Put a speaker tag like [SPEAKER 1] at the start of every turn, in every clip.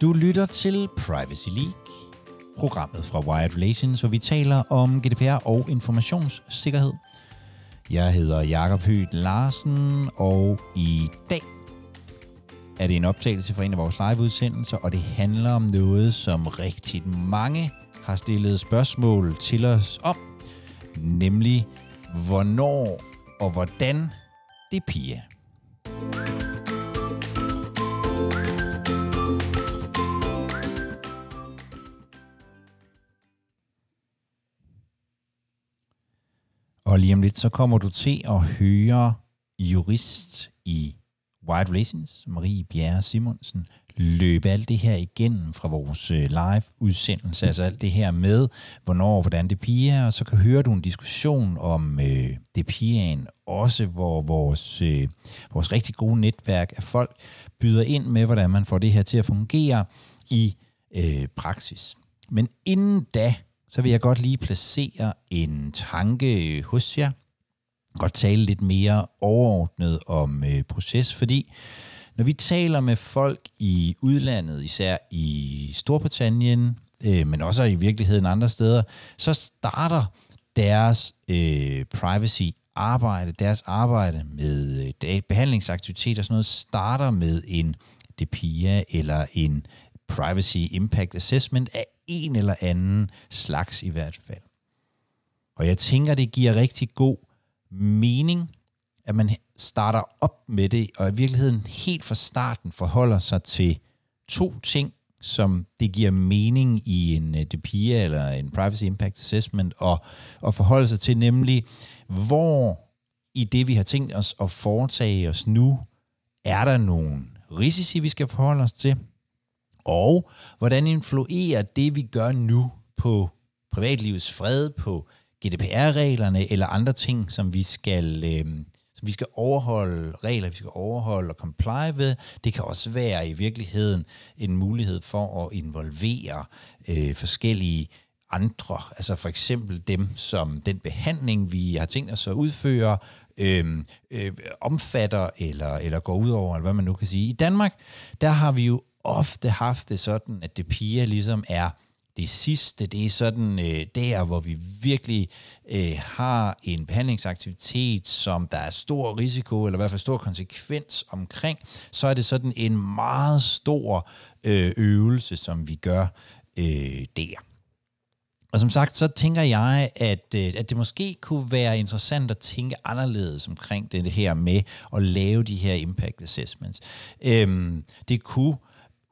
[SPEAKER 1] Du lytter til Privacy League, programmet fra Wired Relations, hvor vi taler om GDPR og informationssikkerhed. Jeg hedder Jakob Høgh Larsen, og i dag er det en optagelse fra en af vores liveudsendelser, og det handler om noget, som rigtig mange har stillet spørgsmål til os om, nemlig hvornår og hvordan det piger. Og lige om lidt, så kommer du til at høre jurist i White Relations, Marie Bjerre Simonsen, løbe alt det her igennem fra vores øh, live-udsendelse, altså alt det her med, hvornår og hvordan det piger, og så kan høre du en diskussion om øh, det pigen, også hvor vores, øh, vores rigtig gode netværk af folk byder ind med, hvordan man får det her til at fungere i øh, praksis. Men inden da, så vil jeg godt lige placere en tanke hos jer. Godt tale lidt mere overordnet om øh, proces, fordi når vi taler med folk i udlandet, især i Storbritannien, øh, men også i virkeligheden andre steder, så starter deres øh, privacy arbejde, deres arbejde med øh, behandlingsaktiviteter og sådan noget, starter med en DPIA eller en Privacy Impact Assessment af en eller anden slags i hvert fald. Og jeg tænker, det giver rigtig god mening, at man starter op med det, og i virkeligheden helt fra starten forholder sig til to ting, som det giver mening i en øh, DPIA eller en Privacy Impact Assessment, og, og forholde sig til nemlig, hvor i det, vi har tænkt os at foretage os nu, er der nogle risici, vi skal forholde os til, og hvordan influerer det, vi gør nu på privatlivets fred, på GDPR-reglerne eller andre ting, som vi skal, øh, som vi skal overholde, regler, vi skal overholde og comply ved. Det kan også være i virkeligheden en mulighed for at involvere øh, forskellige andre, altså for eksempel dem, som den behandling, vi har tænkt os at udføre, øh, øh, omfatter eller, eller går ud over, eller hvad man nu kan sige. I Danmark, der har vi jo ofte haft det sådan, at det piger ligesom er det sidste, det er sådan øh, der, hvor vi virkelig øh, har en behandlingsaktivitet, som der er stor risiko, eller i hvert fald stor konsekvens omkring, så er det sådan en meget stor øh, øvelse, som vi gør øh, der. Og som sagt, så tænker jeg, at, øh, at det måske kunne være interessant at tænke anderledes omkring det her med at lave de her impact assessments. Øhm, det kunne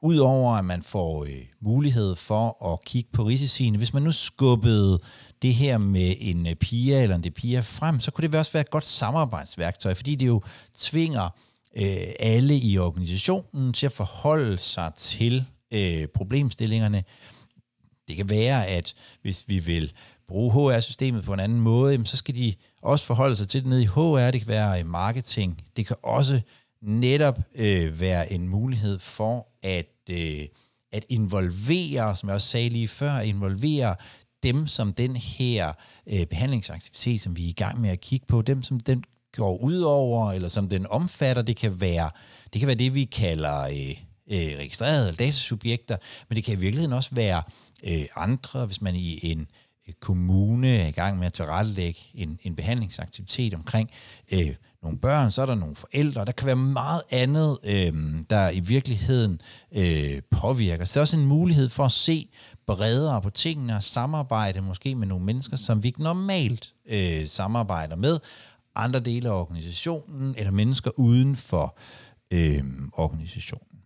[SPEAKER 1] Udover at man får øh, mulighed for at kigge på risiciene, hvis man nu skubbede det her med en øh, PIA eller en DPIA frem, så kunne det også være et godt samarbejdsværktøj, fordi det jo tvinger øh, alle i organisationen til at forholde sig til øh, problemstillingerne. Det kan være, at hvis vi vil bruge HR-systemet på en anden måde, jamen, så skal de også forholde sig til det nede i HR, det kan være i marketing, det kan også netop øh, være en mulighed for at, øh, at involvere, som jeg også sagde lige før, involvere dem, som den her øh, behandlingsaktivitet, som vi er i gang med at kigge på, dem, som den går ud over, eller som den omfatter, det kan være det, kan være det vi kalder øh, øh, registrerede datasubjekter, men det kan i virkeligheden også være øh, andre, hvis man i en øh, kommune er i gang med at tilrettelægge en, en behandlingsaktivitet omkring øh, nogle børn, så er der nogle forældre, der kan være meget andet, øh, der i virkeligheden øh, påvirker. Så det er også en mulighed for at se bredere på tingene og samarbejde måske med nogle mennesker, som vi ikke normalt øh, samarbejder med, andre dele af organisationen eller mennesker uden for øh, organisationen.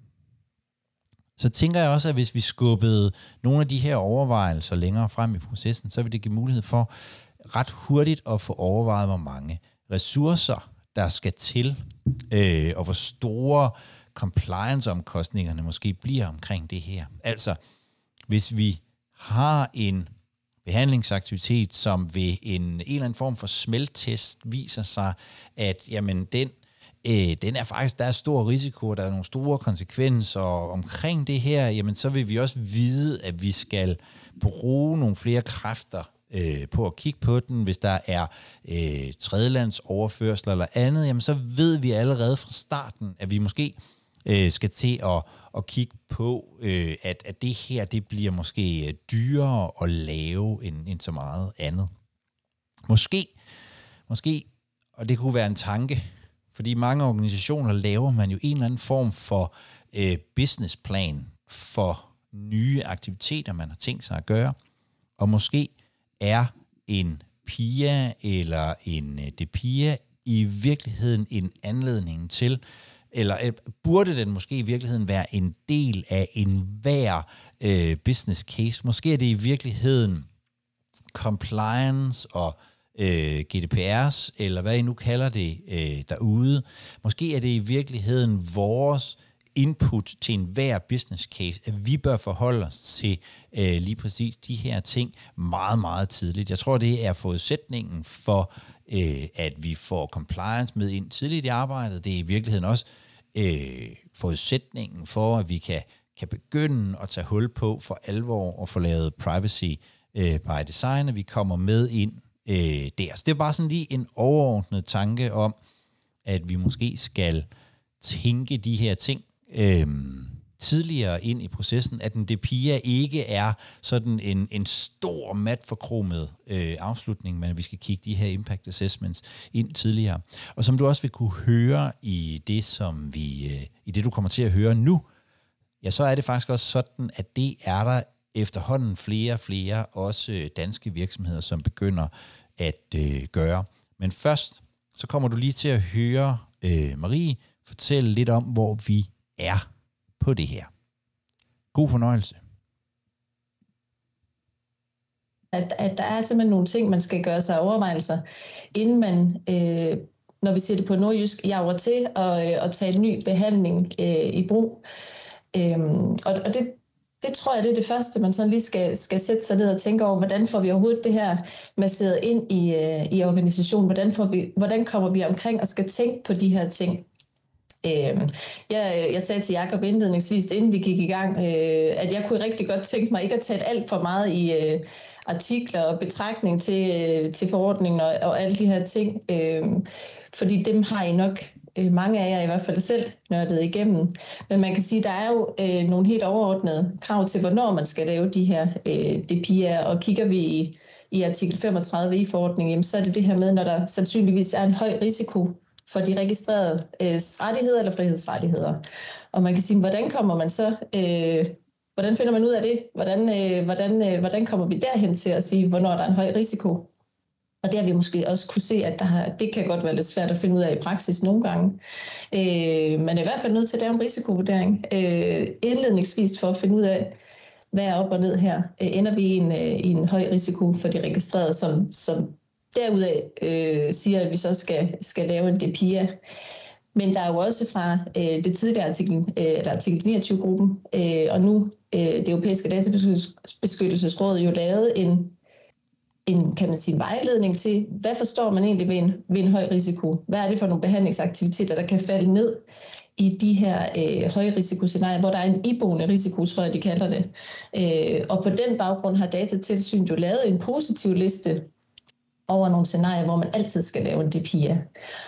[SPEAKER 1] Så tænker jeg også, at hvis vi skubbede nogle af de her overvejelser længere frem i processen, så vil det give mulighed for ret hurtigt at få overvejet, hvor mange ressourcer der skal til, øh, og hvor store compliance-omkostningerne måske bliver omkring det her. Altså, hvis vi har en behandlingsaktivitet, som ved en, en eller anden form for smelttest viser sig, at jamen, den, øh, den er faktisk, der er stor risiko, der er nogle store konsekvenser omkring det her, jamen så vil vi også vide, at vi skal bruge nogle flere kræfter øh, på at kigge på den. Hvis der er øh, tredjelandsoverførsel eller andet, jamen så ved vi allerede fra starten, at vi måske øh, skal til at, at kigge på, øh, at, at det her det bliver måske øh, dyrere at lave end, end så meget andet. Måske, måske, og det kunne være en tanke, fordi mange organisationer laver man jo en eller anden form for øh, businessplan for nye aktiviteter, man har tænkt sig at gøre. Og måske er en PIA eller en øh, depia i virkeligheden en anledning til, eller øh, burde den måske i virkeligheden være en del af en hver øh, business case? Måske er det i virkeligheden compliance og øh, GDPR's, eller hvad I nu kalder det øh, derude. Måske er det i virkeligheden vores input til enhver business case, at vi bør forholde os til øh, lige præcis de her ting meget, meget tidligt. Jeg tror, det er forudsætningen for, øh, at vi får compliance med ind tidligt i arbejdet. Det er i virkeligheden også øh, forudsætningen for, at vi kan, kan begynde at tage hul på for alvor og få lavet privacy øh, by design, at vi kommer med ind øh, der. Så det er bare sådan lige en overordnet tanke om, at vi måske skal tænke de her ting øh, tidligere ind i processen, at en DPIA ikke er sådan en, en stor mat forkromet øh, afslutning, men at vi skal kigge de her impact assessments ind tidligere. Og som du også vil kunne høre i det, som vi, øh, i det du kommer til at høre nu, ja, så er det faktisk også sådan, at det er der efterhånden flere og flere, også øh, danske virksomheder, som begynder at øh, gøre. Men først, så kommer du lige til at høre øh, Marie fortælle lidt om, hvor vi er på det her. God fornøjelse.
[SPEAKER 2] At, at der er simpelthen nogle ting, man skal gøre sig overvejelser, inden man, øh, når vi siger det på nordjysk, jager til at, øh, at tage en ny behandling øh, i brug. Øhm, og, og det, det tror jeg, det er det første, man sådan lige skal, skal sætte sig ned og tænke over, hvordan får vi overhovedet det her masseret ind i, øh, i organisationen? Hvordan, får vi, hvordan kommer vi omkring og skal tænke på de her ting? Øh, jeg, jeg sagde til Jacob indledningsvis, inden vi gik i gang, øh, at jeg kunne rigtig godt tænke mig ikke at tage alt for meget i øh, artikler og betragtning til, øh, til forordningen og, og alle de her ting, øh, fordi dem har I nok øh, mange af jer i hvert fald selv nørdet igennem. Men man kan sige, at der er jo øh, nogle helt overordnede krav til, hvornår man skal lave de her øh, DPI'er, og kigger vi i, i artikel 35 i forordningen, så er det det her med, når der sandsynligvis er en høj risiko for de registrerede øh, rettigheder eller frihedsrettigheder. Og man kan sige, hvordan kommer man så, øh, hvordan finder man ud af det? Hvordan, øh, hvordan, øh, hvordan kommer vi derhen til at sige, hvornår der er en høj risiko? Og det har vi måske også kunne se, at der har, det kan godt være lidt svært at finde ud af i praksis nogle gange. Øh, man er i hvert fald nødt til at lave en risikovurdering øh, indledningsvis for at finde ud af, hvad er op og ned her. Øh, ender vi i en, øh, i en høj risiko for de registrerede, som, som derudaf øh, siger, at vi så skal, skal lave en DPIA. Men der er jo også fra øh, det tidligere artikel, øh, eller artikel 29-gruppen, øh, og nu øh, det europæiske databeskyttelsesråd jo lavet en, en, kan man sige, vejledning til, hvad forstår man egentlig ved en, ved en høj risiko? Hvad er det for nogle behandlingsaktiviteter, der kan falde ned i de her øh, højrisikoscenarier, hvor der er en iboende risiko, tror jeg, de kalder det. Øh, og på den baggrund har Datatilsynet jo lavet en positiv liste over nogle scenarier, hvor man altid skal lave en DPIA.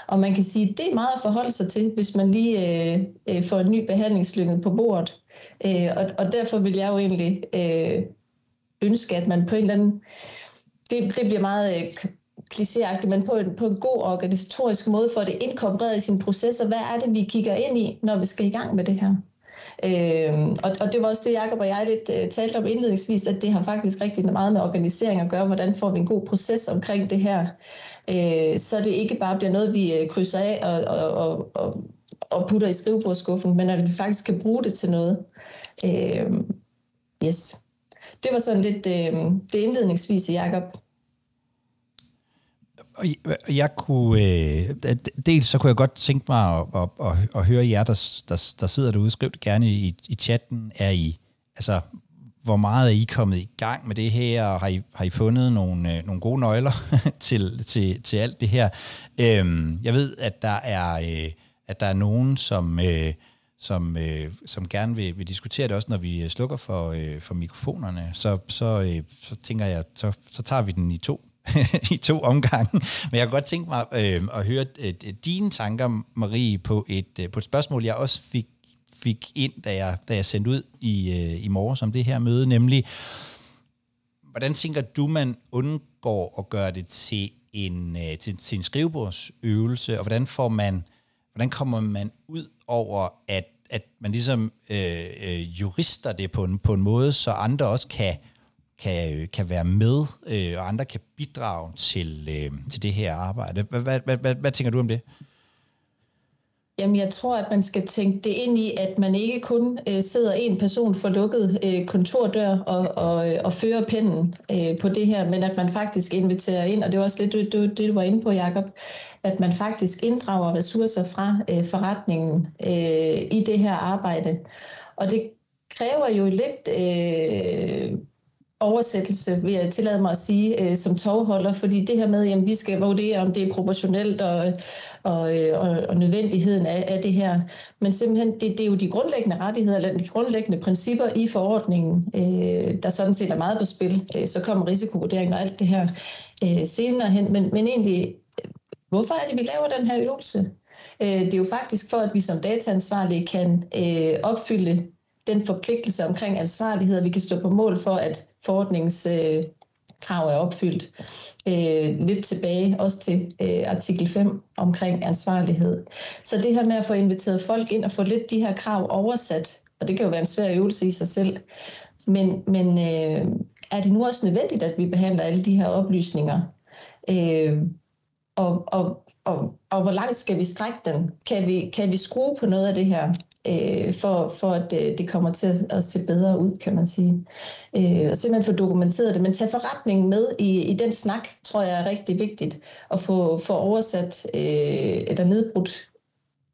[SPEAKER 2] Og man kan sige, at det er meget at forholde sig til, hvis man lige øh, øh, får en ny behandlingslynget på bordet. Øh, og, og derfor vil jeg jo egentlig øh, ønske, at man på en eller anden... Det, det bliver meget øh, klichéagtigt, men på en, på en god organisatorisk måde får det inkorporeret i sin processer. Hvad er det, vi kigger ind i, når vi skal i gang med det her? Øh, og, og det var også det, Jacob og jeg lidt øh, talte om indledningsvis, at det har faktisk rigtig meget med organisering at gøre, hvordan får vi en god proces omkring det her, øh, så det ikke bare bliver noget, vi øh, krydser af og, og, og, og, og putter i skrivebordskuffen, men at vi faktisk kan bruge det til noget. Øh, yes. Det var sådan lidt øh, det indledningsvis, Jacob.
[SPEAKER 1] Og jeg kunne, øh, dels så kunne jeg godt tænke mig at, at, at, at høre jer, der, der, der sidder derude, skriv det gerne i, i chatten, er I, altså, hvor meget er I kommet i gang med det her, og har I, har I fundet nogle, øh, nogle gode nøgler til, til, til alt det her? Øhm, jeg ved, at der er, øh, at der er nogen, som, øh, som, øh, som gerne vil, vil diskutere det også, når vi øh, slukker for, øh, for mikrofonerne, så, så, øh, så tænker jeg, så, så tager vi den i to. i to omgange. Men jeg kunne godt tænke mig øh, at høre øh, dine tanker, Marie, på et, øh, på et spørgsmål, jeg også fik fik ind, da jeg, da jeg sendte ud i, øh, i morges om det her møde, nemlig, hvordan tænker du, man undgår at gøre det til en, øh, til, til en skrivebordsøvelse, og hvordan får man, hvordan kommer man ud over, at, at man ligesom øh, øh, jurister det på en, på en måde, så andre også kan, kan, øh, kan være med, øh, og andre kan bidrage til, øh, til det her arbejde. Hvad, hvad, hvad, hvad, hvad tænker du om det?
[SPEAKER 2] Jamen, jeg tror, at man skal tænke det ind i, at man ikke kun øh, sidder en person for lukket øh, kontordør og, og, øh, og fører pinden øh, på det her, men at man faktisk inviterer ind, og det var også lidt det, det, det du var inde på, Jacob, at man faktisk inddrager ressourcer fra øh, forretningen øh, i det her arbejde. Og det kræver jo lidt... Øh, oversættelse, vil jeg tillade mig at sige, øh, som tovholder, fordi det her med, at vi skal vurdere, om det er proportionelt og, og, øh, og, og nødvendigheden af, af det her. Men simpelthen, det, det er jo de grundlæggende rettigheder, eller de grundlæggende principper i forordningen, øh, der sådan set er meget på spil. Øh, så kommer risikovurderingen og alt det her øh, senere hen. Men, men egentlig, hvorfor er det, vi laver den her øvelse? Øh, det er jo faktisk for, at vi som dataansvarlige kan øh, opfylde den forpligtelse omkring ansvarlighed, at vi kan stå på mål for, at forordningens øh, krav er opfyldt. Øh, lidt tilbage også til øh, artikel 5 omkring ansvarlighed. Så det her med at få inviteret folk ind og få lidt de her krav oversat, og det kan jo være en svær øvelse i sig selv, men, men øh, er det nu også nødvendigt, at vi behandler alle de her oplysninger? Øh, og, og, og, og hvor langt skal vi strække den? Kan vi, kan vi skrue på noget af det her? Øh, for, for at øh, det kommer til at, at se bedre ud, kan man sige. Øh, og simpelthen få dokumenteret det, men tage forretningen med i, i den snak, tror jeg er rigtig vigtigt, at få, få oversat øh, eller nedbrudt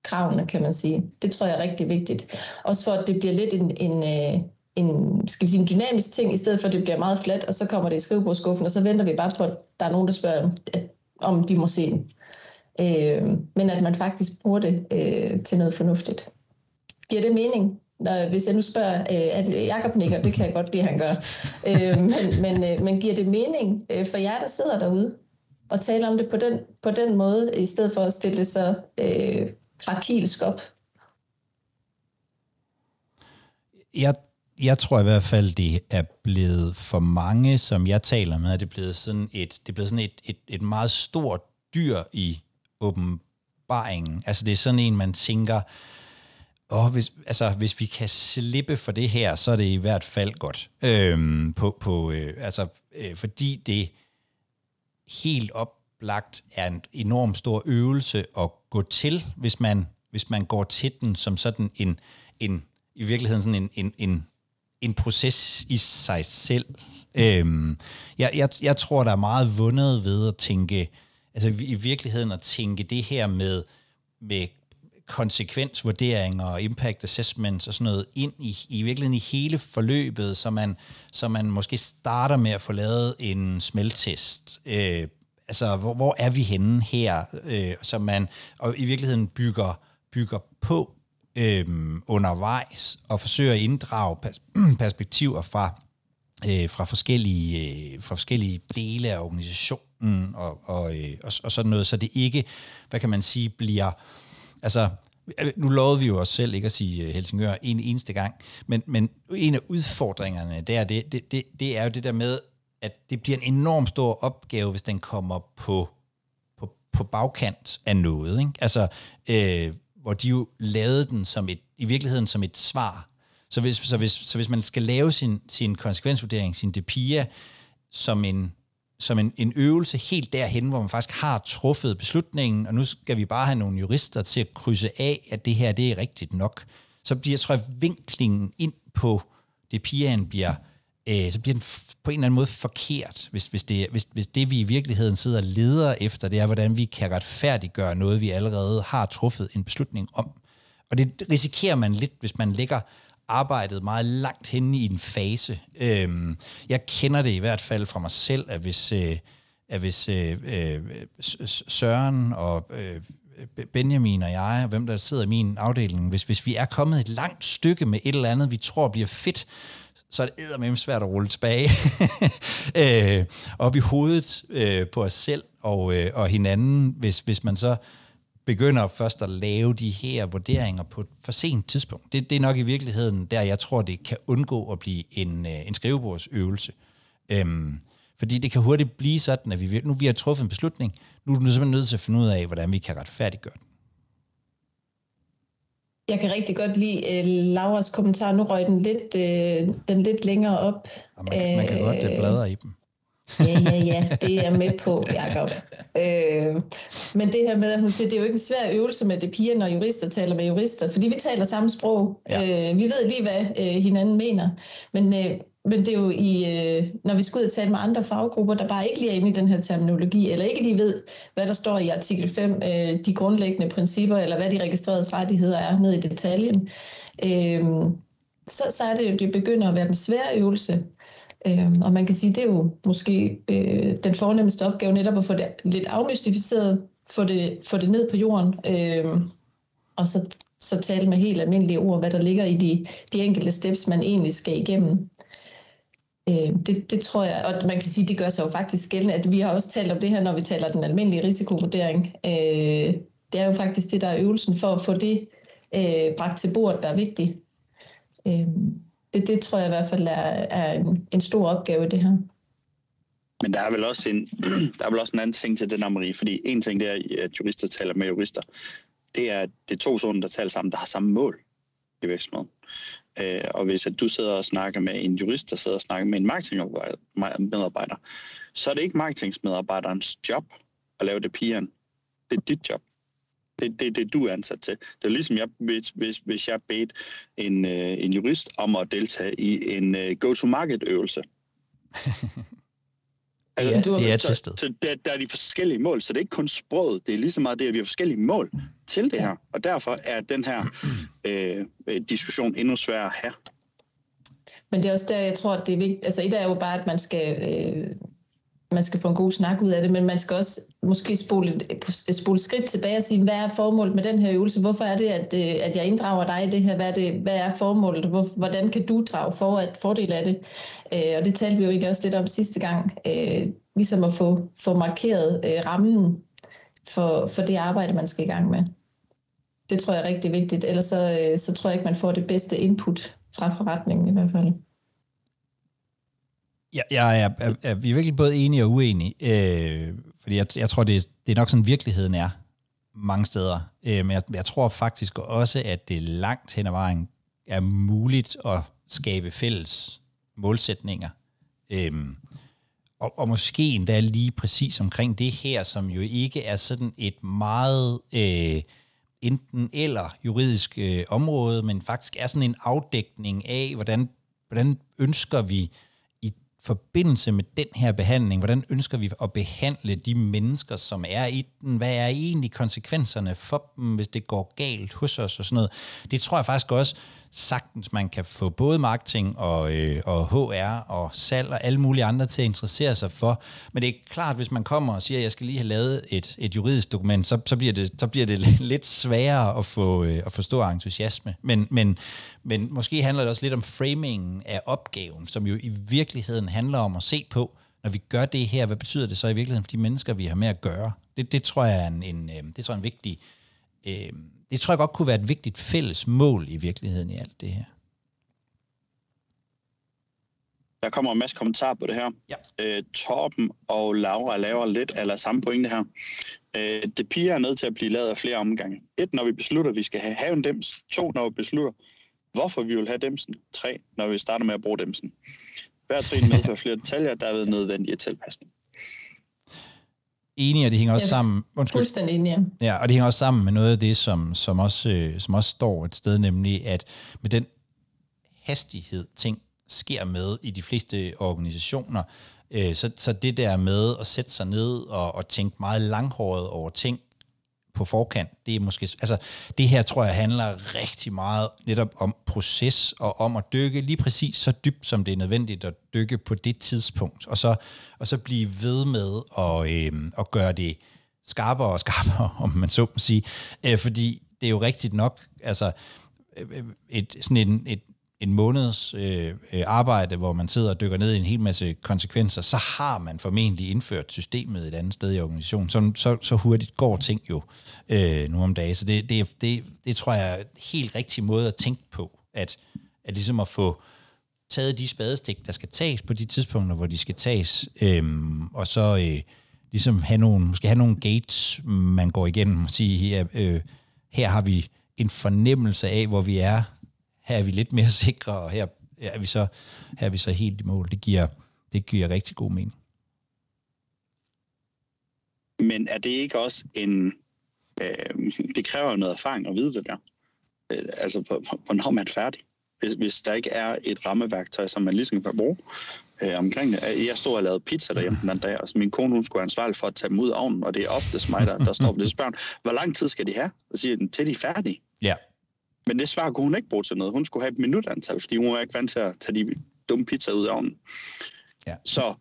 [SPEAKER 2] kravene, kan man sige. Det tror jeg er rigtig vigtigt. Også for, at det bliver lidt en, en, øh, en, skal vi sige, en dynamisk ting, i stedet for at det bliver meget fladt, og så kommer det i skrivebordskuffen, og så venter vi bare på, at der er nogen, der spørger, om de må se den. Øh, men at man faktisk bruger det øh, til noget fornuftigt. Giver det mening? Når, hvis jeg nu spørger, øh, at Jacob nikker, det kan jeg godt det han gør. Øh, men, men, øh, men giver det mening øh, for jer, der sidder derude, og tale om det på den, på den måde, i stedet for at stille det så øh, krakilsk op?
[SPEAKER 1] Jeg, jeg tror i hvert fald, det er blevet for mange, som jeg taler med, det er blevet sådan et, det er blevet sådan et, et, et meget stort dyr i åbenbaringen. Altså det er sådan en, man tænker, og hvis, altså, hvis vi kan slippe for det her, så er det i hvert fald godt. Øhm, på, på, øh, altså, øh, fordi det helt oplagt er en enorm stor øvelse at gå til, hvis man, hvis man går til den som sådan en, en i virkeligheden sådan en, en, en, en proces i sig selv. Øhm, jeg, jeg, jeg tror, der er meget vundet ved at tænke, altså i virkeligheden at tænke det her med, med konsekvensvurderinger og impact assessments og sådan noget ind i, i virkeligheden i hele forløbet, så man, så man måske starter med at få lavet en smeltest. Øh, altså, hvor, hvor er vi henne her? Øh, så man og i virkeligheden bygger, bygger på øh, undervejs og forsøger at inddrage perspektiver fra øh, fra forskellige øh, fra forskellige dele af organisationen og, og, øh, og, og sådan noget, så det ikke, hvad kan man sige, bliver altså, nu lovede vi jo os selv ikke at sige øh, Helsingør en eneste gang, men, men en af udfordringerne, der, det, det, det, det er jo det der med, at det bliver en enorm stor opgave, hvis den kommer på, på, på bagkant af noget. Ikke? Altså, øh, hvor de jo lavede den som et, i virkeligheden som et svar. Så hvis, så hvis, så hvis man skal lave sin, sin konsekvensvurdering, sin DPIA, som en som en, en øvelse helt derhen, hvor man faktisk har truffet beslutningen, og nu skal vi bare have nogle jurister til at krydse af, at det her det er rigtigt nok. Så bliver, tror jeg, vinklingen ind på det pigen bliver, øh, så bliver den på en eller anden måde forkert, hvis, hvis, det, hvis, hvis det vi i virkeligheden sidder og leder efter, det er, hvordan vi kan retfærdiggøre noget, vi allerede har truffet en beslutning om. Og det risikerer man lidt, hvis man lægger arbejdet meget langt henne i en fase. Øhm, jeg kender det i hvert fald fra mig selv, at hvis, øh, at hvis øh, øh, Søren og øh, Benjamin og jeg, og hvem der sidder i min afdeling, hvis, hvis vi er kommet et langt stykke med et eller andet, vi tror bliver fedt, så er det med svært at rulle tilbage øh, op i hovedet øh, på os selv og, øh, og hinanden, hvis, hvis man så begynder først at lave de her vurderinger på et for sent tidspunkt. Det, det er nok i virkeligheden der, jeg tror, det kan undgå at blive en, øh, en skrivebordsøvelse. Øhm, fordi det kan hurtigt blive sådan, at vi, nu vi har truffet en beslutning, nu er du simpelthen nødt til at finde ud af, hvordan vi kan retfærdiggøre den.
[SPEAKER 2] Jeg kan rigtig godt lide uh, Lauras kommentar. Nu røg den lidt, uh, den lidt længere op.
[SPEAKER 1] Og man, kan, man kan godt uh, bladre i dem.
[SPEAKER 2] Ja, ja, ja, det er jeg med på, Jacob. Øh, men det her med, at hun siger, det er jo ikke en svær øvelse med det piger, når jurister taler med jurister, fordi vi taler samme sprog. Ja. Øh, vi ved lige, hvad øh, hinanden mener. Men, øh, men det er jo, i, øh, når vi skal ud og tale med andre faggrupper, der bare ikke lige er inde i den her terminologi, eller ikke lige ved, hvad der står i artikel 5, øh, de grundlæggende principper, eller hvad de registrerede rettigheder er ned i detaljen, øh, så, så er det jo, det begynder at være den svære øvelse. Øh, og man kan sige, det er jo måske øh, den fornemmeste opgave netop at få det lidt afmystificeret, få det, få det ned på jorden, øh, og så, så tale med helt almindelige ord, hvad der ligger i de, de enkelte steps, man egentlig skal igennem. Øh, det, det tror jeg, og man kan sige, det gør sig jo faktisk gældende, at vi har også talt om det her, når vi taler den almindelige risikovurdering. Øh, det er jo faktisk det, der er øvelsen for at få det øh, bragt til bordet, der er vigtigt. Øh, det, det tror jeg i hvert fald er, er en, en stor opgave det her.
[SPEAKER 3] Men der er vel også en, der er vel også en anden ting til den Marie, fordi en ting det er, at jurister taler med jurister. Det er, det er to zoner, der taler sammen, der har samme mål i virksomheden. Øh, og hvis at du sidder og snakker med en jurist, der sidder og snakker med en marketingmedarbejder, så er det ikke marketingsmedarbejderens job at lave det pigeren. Det er dit job. Det er det, det, du er ansat til. Det er ligesom, jeg, hvis, hvis, hvis jeg bedte en, øh, en jurist om at deltage i en uh, go-to-market-øvelse.
[SPEAKER 1] Altså, ja, det er testet.
[SPEAKER 3] Så, så der, der er de forskellige mål, så det er ikke kun sproget, det er lige så meget det, at vi har forskellige mål til det her, og derfor er den her øh, diskussion endnu sværere at have.
[SPEAKER 2] Men det er også der, jeg tror, at det er vigtigt. Altså et er jo bare, at man skal øh, man skal få en god snak ud af det, men man skal også måske spole, spole skridt tilbage og sige, hvad er formålet med den her øvelse? Hvorfor er det, at, øh, at jeg inddrager dig i det her? Hvad er, det, hvad er formålet? Hvordan kan du drage for, at fordele af det? Øh, og det talte vi jo egentlig også lidt om sidste gang. Øh, ligesom at få, få markeret øh, rammen for, for det arbejde, man skal i gang med. Det tror jeg er rigtig vigtigt. Ellers så, øh, så tror jeg ikke, man får det bedste input fra forretningen i hvert fald.
[SPEAKER 1] Ja, jeg ja, er, vi er virkelig både enige og uenige, øh, fordi jeg, jeg tror, det det er nok sådan, virkeligheden er mange steder. Øh, men jeg, jeg tror faktisk også, at det langt hen ad vejen er muligt at skabe fælles målsætninger. Øh, og, og måske endda lige præcis omkring det her, som jo ikke er sådan et meget øh, enten eller juridisk øh, område, men faktisk er sådan en afdækning af, hvordan, hvordan ønsker vi forbindelse med den her behandling, hvordan ønsker vi at behandle de mennesker, som er i den? Hvad er egentlig konsekvenserne for dem, hvis det går galt hos os og sådan noget? Det tror jeg faktisk også sagtens, man kan få både marketing og, øh, og HR og salg og alle mulige andre til at interessere sig for. Men det er klart, hvis man kommer og siger, at jeg skal lige have lavet et, et juridisk dokument, så, så, bliver det, så bliver det lidt sværere at få øh, at forstå entusiasme. Men, men, men måske handler det også lidt om framingen af opgaven, som jo i virkeligheden handler om at se på, når vi gør det her, hvad betyder det så i virkeligheden for de mennesker, vi har med at gøre? Det, det tror jeg er en, en, øh, det tror jeg er en vigtig øh, det tror jeg godt kunne være et vigtigt fælles mål i virkeligheden i alt det her.
[SPEAKER 3] Der kommer en masse kommentarer på det her. Ja. Øh, Torben og Laura laver lidt eller samme pointe her. Øh, det piger er nødt til at blive lavet af flere omgange. Et, når vi beslutter, at vi skal have haven dems. To, når vi beslutter, hvorfor vi vil have demsen. Tre, når vi starter med at bruge demsen. Hver trin medfører flere detaljer, der er ved nødvendige tilpasning
[SPEAKER 1] enige, og det hænger også ja, sammen...
[SPEAKER 2] Undskyld. Fuldstændig enige.
[SPEAKER 1] Ja, og det hænger også sammen med noget af det, som, som, også, øh, som også står et sted, nemlig at med den hastighed, ting sker med i de fleste organisationer, øh, så, så det der med at sætte sig ned og, og tænke meget langhåret over ting, på forkant. Det er måske, altså, det her tror jeg handler rigtig meget netop om proces og om at dykke lige præcis så dybt, som det er nødvendigt at dykke på det tidspunkt, og så, og så blive ved med at, øh, at gøre det skarpere og skarpere, om man så må sige, øh, fordi det er jo rigtigt nok, altså øh, øh, et, sådan en, et en måneds øh, øh, arbejde, hvor man sidder og dykker ned i en hel masse konsekvenser, så har man formentlig indført systemet et andet sted i organisationen. Så, så, så hurtigt går ting jo øh, nu om dagen. Så det, det, det, det tror jeg er en helt rigtig måde at tænke på, at, at ligesom at få taget de spadestik, der skal tages på de tidspunkter, hvor de skal tages, øh, og så øh, ligesom have nogle, måske have nogle gates, man går igennem og sige, her, øh, her har vi en fornemmelse af, hvor vi er her er vi lidt mere sikre, og her er vi så, her er vi så helt i mål. Det giver, det giver rigtig god mening.
[SPEAKER 3] Men er det ikke også en... Øh, det kræver noget erfaring at vide det der. Øh, altså, hvornår man er færdig. Hvis, hvis der ikke er et rammeværktøj, som man ligesom kan bruge øh, omkring det. Jeg stod og lavede pizza derhjemme den anden dag, og min kone hun skulle ansvarlig for at tage dem ud af ovnen, og det er oftest mig, der, der står på det spørgsmål. Hvor lang tid skal de have? Og siger til de er færdige.
[SPEAKER 1] Ja.
[SPEAKER 3] Men det svar kunne hun ikke bruge til noget. Hun skulle have et minutantal, fordi hun var ikke vant til at tage de dumme pizza ud af ovnen. Ja. Så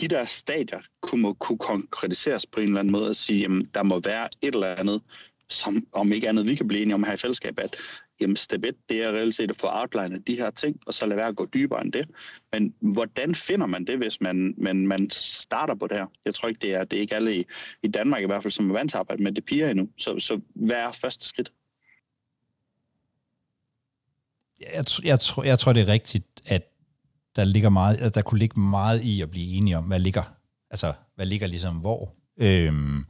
[SPEAKER 3] de der stadier kunne, kunne konkretiseres på en eller anden måde og sige, jamen, der må være et eller andet, som om ikke andet vi kan blive enige om her i fællesskab, at jamen, step 1, det er reelt set at få outlinet de her ting, og så lade være at gå dybere end det. Men hvordan finder man det, hvis man, man, man starter på det her? Jeg tror ikke, det er, det er ikke alle i, i Danmark i hvert fald, som er vant til at arbejde med det piger endnu. Så, så hvad er første skridt?
[SPEAKER 1] Jeg, jeg, tror, jeg tror, det er rigtigt, at der ligger meget, at der kunne ligge meget i at blive enige om, hvad ligger, altså, hvad ligger ligesom hvor. Øhm,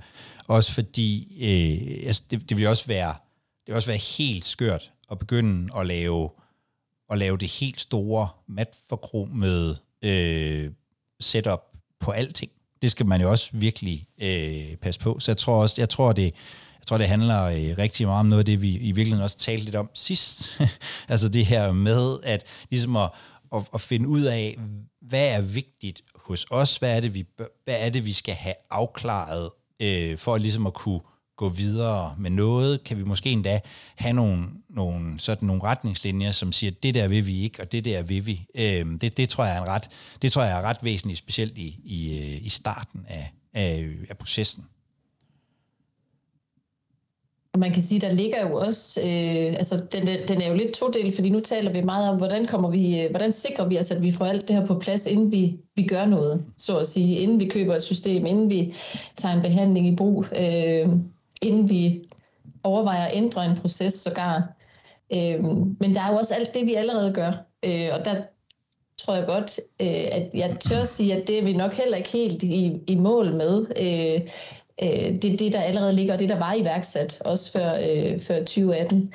[SPEAKER 1] også fordi, øh, altså, det, det vil også være, det vil også være helt skørt at begynde at lave, at lave det helt store med øh, setup på alting. Det skal man jo også virkelig øh, passe på. Så jeg tror også, jeg tror det, jeg tror, det handler øh, rigtig meget om noget af det, vi i virkeligheden også talte lidt om sidst. altså det her med at, ligesom at, at, at finde ud af, hvad er vigtigt hos os, hvad er det, vi, hvad er det, vi skal have afklaret, øh, for ligesom at kunne gå videre med noget, kan vi måske endda have nogle, nogle, sådan nogle retningslinjer, som siger, det der vil vi ikke, og det der vil vi. Øh, det, det, tror jeg er en ret, det tror jeg er ret væsentligt, specielt i, i, øh, i starten af, af, af processen.
[SPEAKER 2] Og man kan sige, der ligger jo også, øh, altså den, den er jo lidt todelt, fordi nu taler vi meget om, hvordan kommer vi, øh, hvordan sikrer vi os, at vi får alt det her på plads, inden vi, vi gør noget, så at sige, inden vi køber et system, inden vi tager en behandling i brug, øh, inden vi overvejer at ændre en proces sågar. Øh, men der er jo også alt det, vi allerede gør, øh, og der tror jeg godt, øh, at jeg tør sige, at det er vi nok heller ikke helt i, i mål med. Øh, øh, det det, der allerede ligger, og det, der var iværksat, også før, øh, før 2018.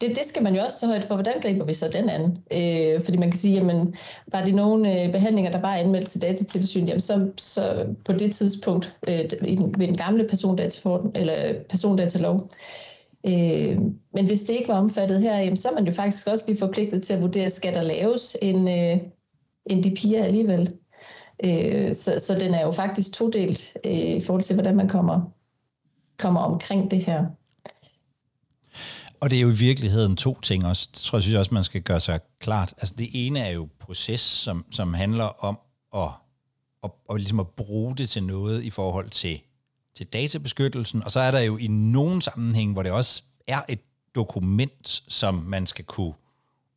[SPEAKER 2] Det, det skal man jo også tage højt for, hvordan griber vi så den anden? Øh, fordi man kan sige, jamen, var det nogle øh, behandlinger, der bare er anmeldt til datatilsyn, jamen så, så på det tidspunkt, øh, ved den gamle persondataforden, eller persondatalov, Øh, men hvis det ikke var omfattet her, jamen, så er man jo faktisk også lige forpligtet til at vurdere, skal der laves en, øh, en DPIA alligevel? Øh, så, så den er jo faktisk todelt øh, i forhold til, hvordan man kommer, kommer omkring det her.
[SPEAKER 1] Og det er jo i virkeligheden to ting også. Det tror jeg, synes også, man skal gøre sig klart. Altså det ene er jo proces, som, som handler om at, at, at, ligesom at bruge det til noget i forhold til, til databeskyttelsen. Og så er der jo i nogen sammenhæng, hvor det også er et dokument, som man skal kunne,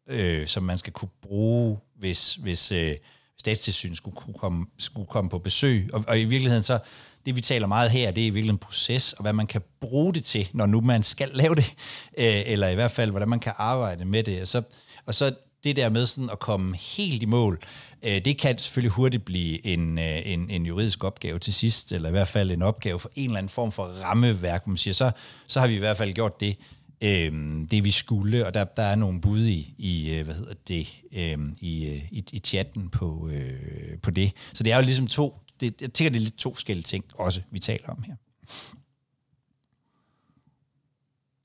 [SPEAKER 1] øh, som man skal kunne bruge, hvis, hvis, øh, statstilsyn skulle, kunne komme, skulle komme på besøg. Og, og i virkeligheden så, det vi taler meget her, det er i virkeligheden en proces, og hvad man kan bruge det til, når nu man skal lave det, øh, eller i hvert fald, hvordan man kan arbejde med det. Og så, og så det der med sådan at komme helt i mål, øh, det kan selvfølgelig hurtigt blive en, øh, en, en juridisk opgave til sidst, eller i hvert fald en opgave for en eller anden form for rammeværk, man siger, så, så har vi i hvert fald gjort det, øh, det vi skulle, og der, der er nogle bud i, i øh, hvad hedder det, øhm, øh, i, i, i chatten på, øh, på det. Så det er jo ligesom to, det, jeg tænker, det er lidt to forskellige ting også, vi taler om her.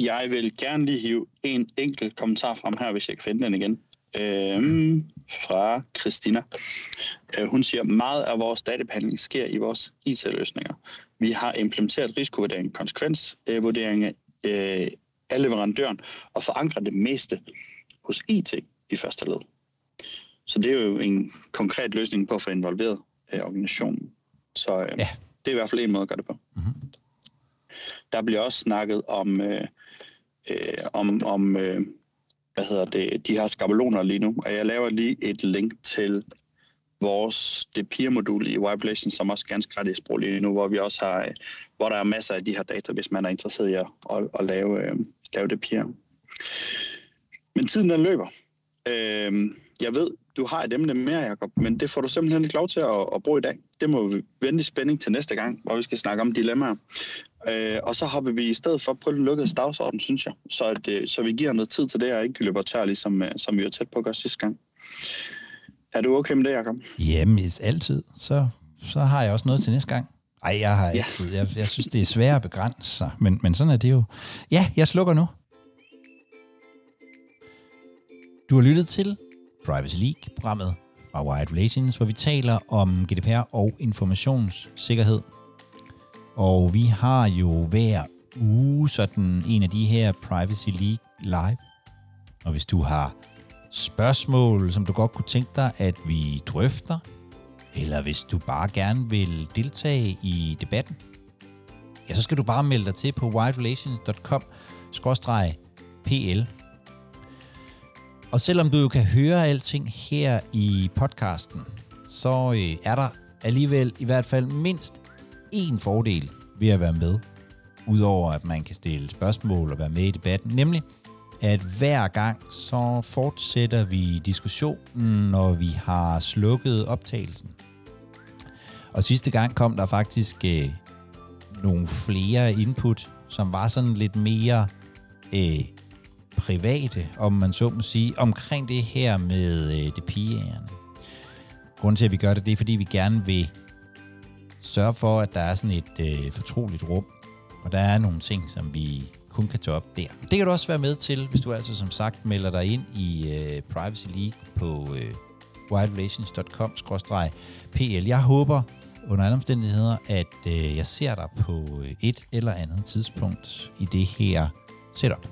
[SPEAKER 3] Jeg vil gerne lige hive en enkelt kommentar frem her, hvis jeg kan finde den igen. Øhm, fra Christina. Øh, hun siger, meget af vores databehandling sker i vores IT-løsninger. Vi har implementeret risikovurdering, konsekvensvurdering øh, af leverandøren og forankre det meste hos IT i første led. Så det er jo en konkret løsning på at få involveret øh, organisationen. Så øh, ja. det er i hvert fald en måde at gøre det på. Mm-hmm. Der bliver også snakket om, øh, øh, om, om øh, hvad hedder det, de her skabeloner lige nu. Og jeg laver lige et link til vores DPIR-modul i Web som også er ganske gratis brug lige nu, hvor vi også har, øh, hvor der er masser af de her data, hvis man er interesseret i at, at, at lave, øh, lave DPIR. Men tiden den løber. Øh, jeg ved, du har et emne mere, Jacob, men det får du simpelthen ikke lov til at, at bruge i dag. Det må vi vente i spænding til næste gang, hvor vi skal snakke om dilemmaer. Øh, og så hopper vi i stedet for på den lukkede dagsorden, synes jeg, så, at, øh, så vi giver noget tid til det, og ikke løber tør, ligesom, øh, som vi var tæt på at gøre sidste gang. Er du okay med det, Jacob?
[SPEAKER 1] Jamen, altid. Så, så har jeg også noget til næste gang. Ej, jeg har altid. Jeg, jeg synes, det er svært at begrænse sig, men, men sådan er det jo. Ja, jeg slukker nu. Du har lyttet til Privacy League-programmet fra Wired Relations, hvor vi taler om GDPR og informationssikkerhed. Og vi har jo hver uge sådan en af de her Privacy League live. Og hvis du har spørgsmål, som du godt kunne tænke dig, at vi drøfter, eller hvis du bare gerne vil deltage i debatten, ja, så skal du bare melde dig til på wildrelations.com-pl. Og selvom du jo kan høre alting her i podcasten, så øh, er der alligevel i hvert fald mindst én fordel ved at være med, udover at man kan stille spørgsmål og være med i debatten, nemlig at hver gang så fortsætter vi diskussionen, når vi har slukket optagelsen. Og sidste gang kom der faktisk øh, nogle flere input, som var sådan lidt mere øh, private, om man så må sige, omkring det her med øh, det pigerne. Grunden til, at vi gør det, det er, fordi vi gerne vil sørge for, at der er sådan et øh, fortroligt rum, og der er nogle ting, som vi kun kan tage op der. Det kan du også være med til, hvis du altså som sagt melder dig ind i øh, Privacy League på øh, wildrelations.com-pl. Jeg håber under alle omstændigheder, at øh, jeg ser dig på øh, et eller andet tidspunkt i det her setup.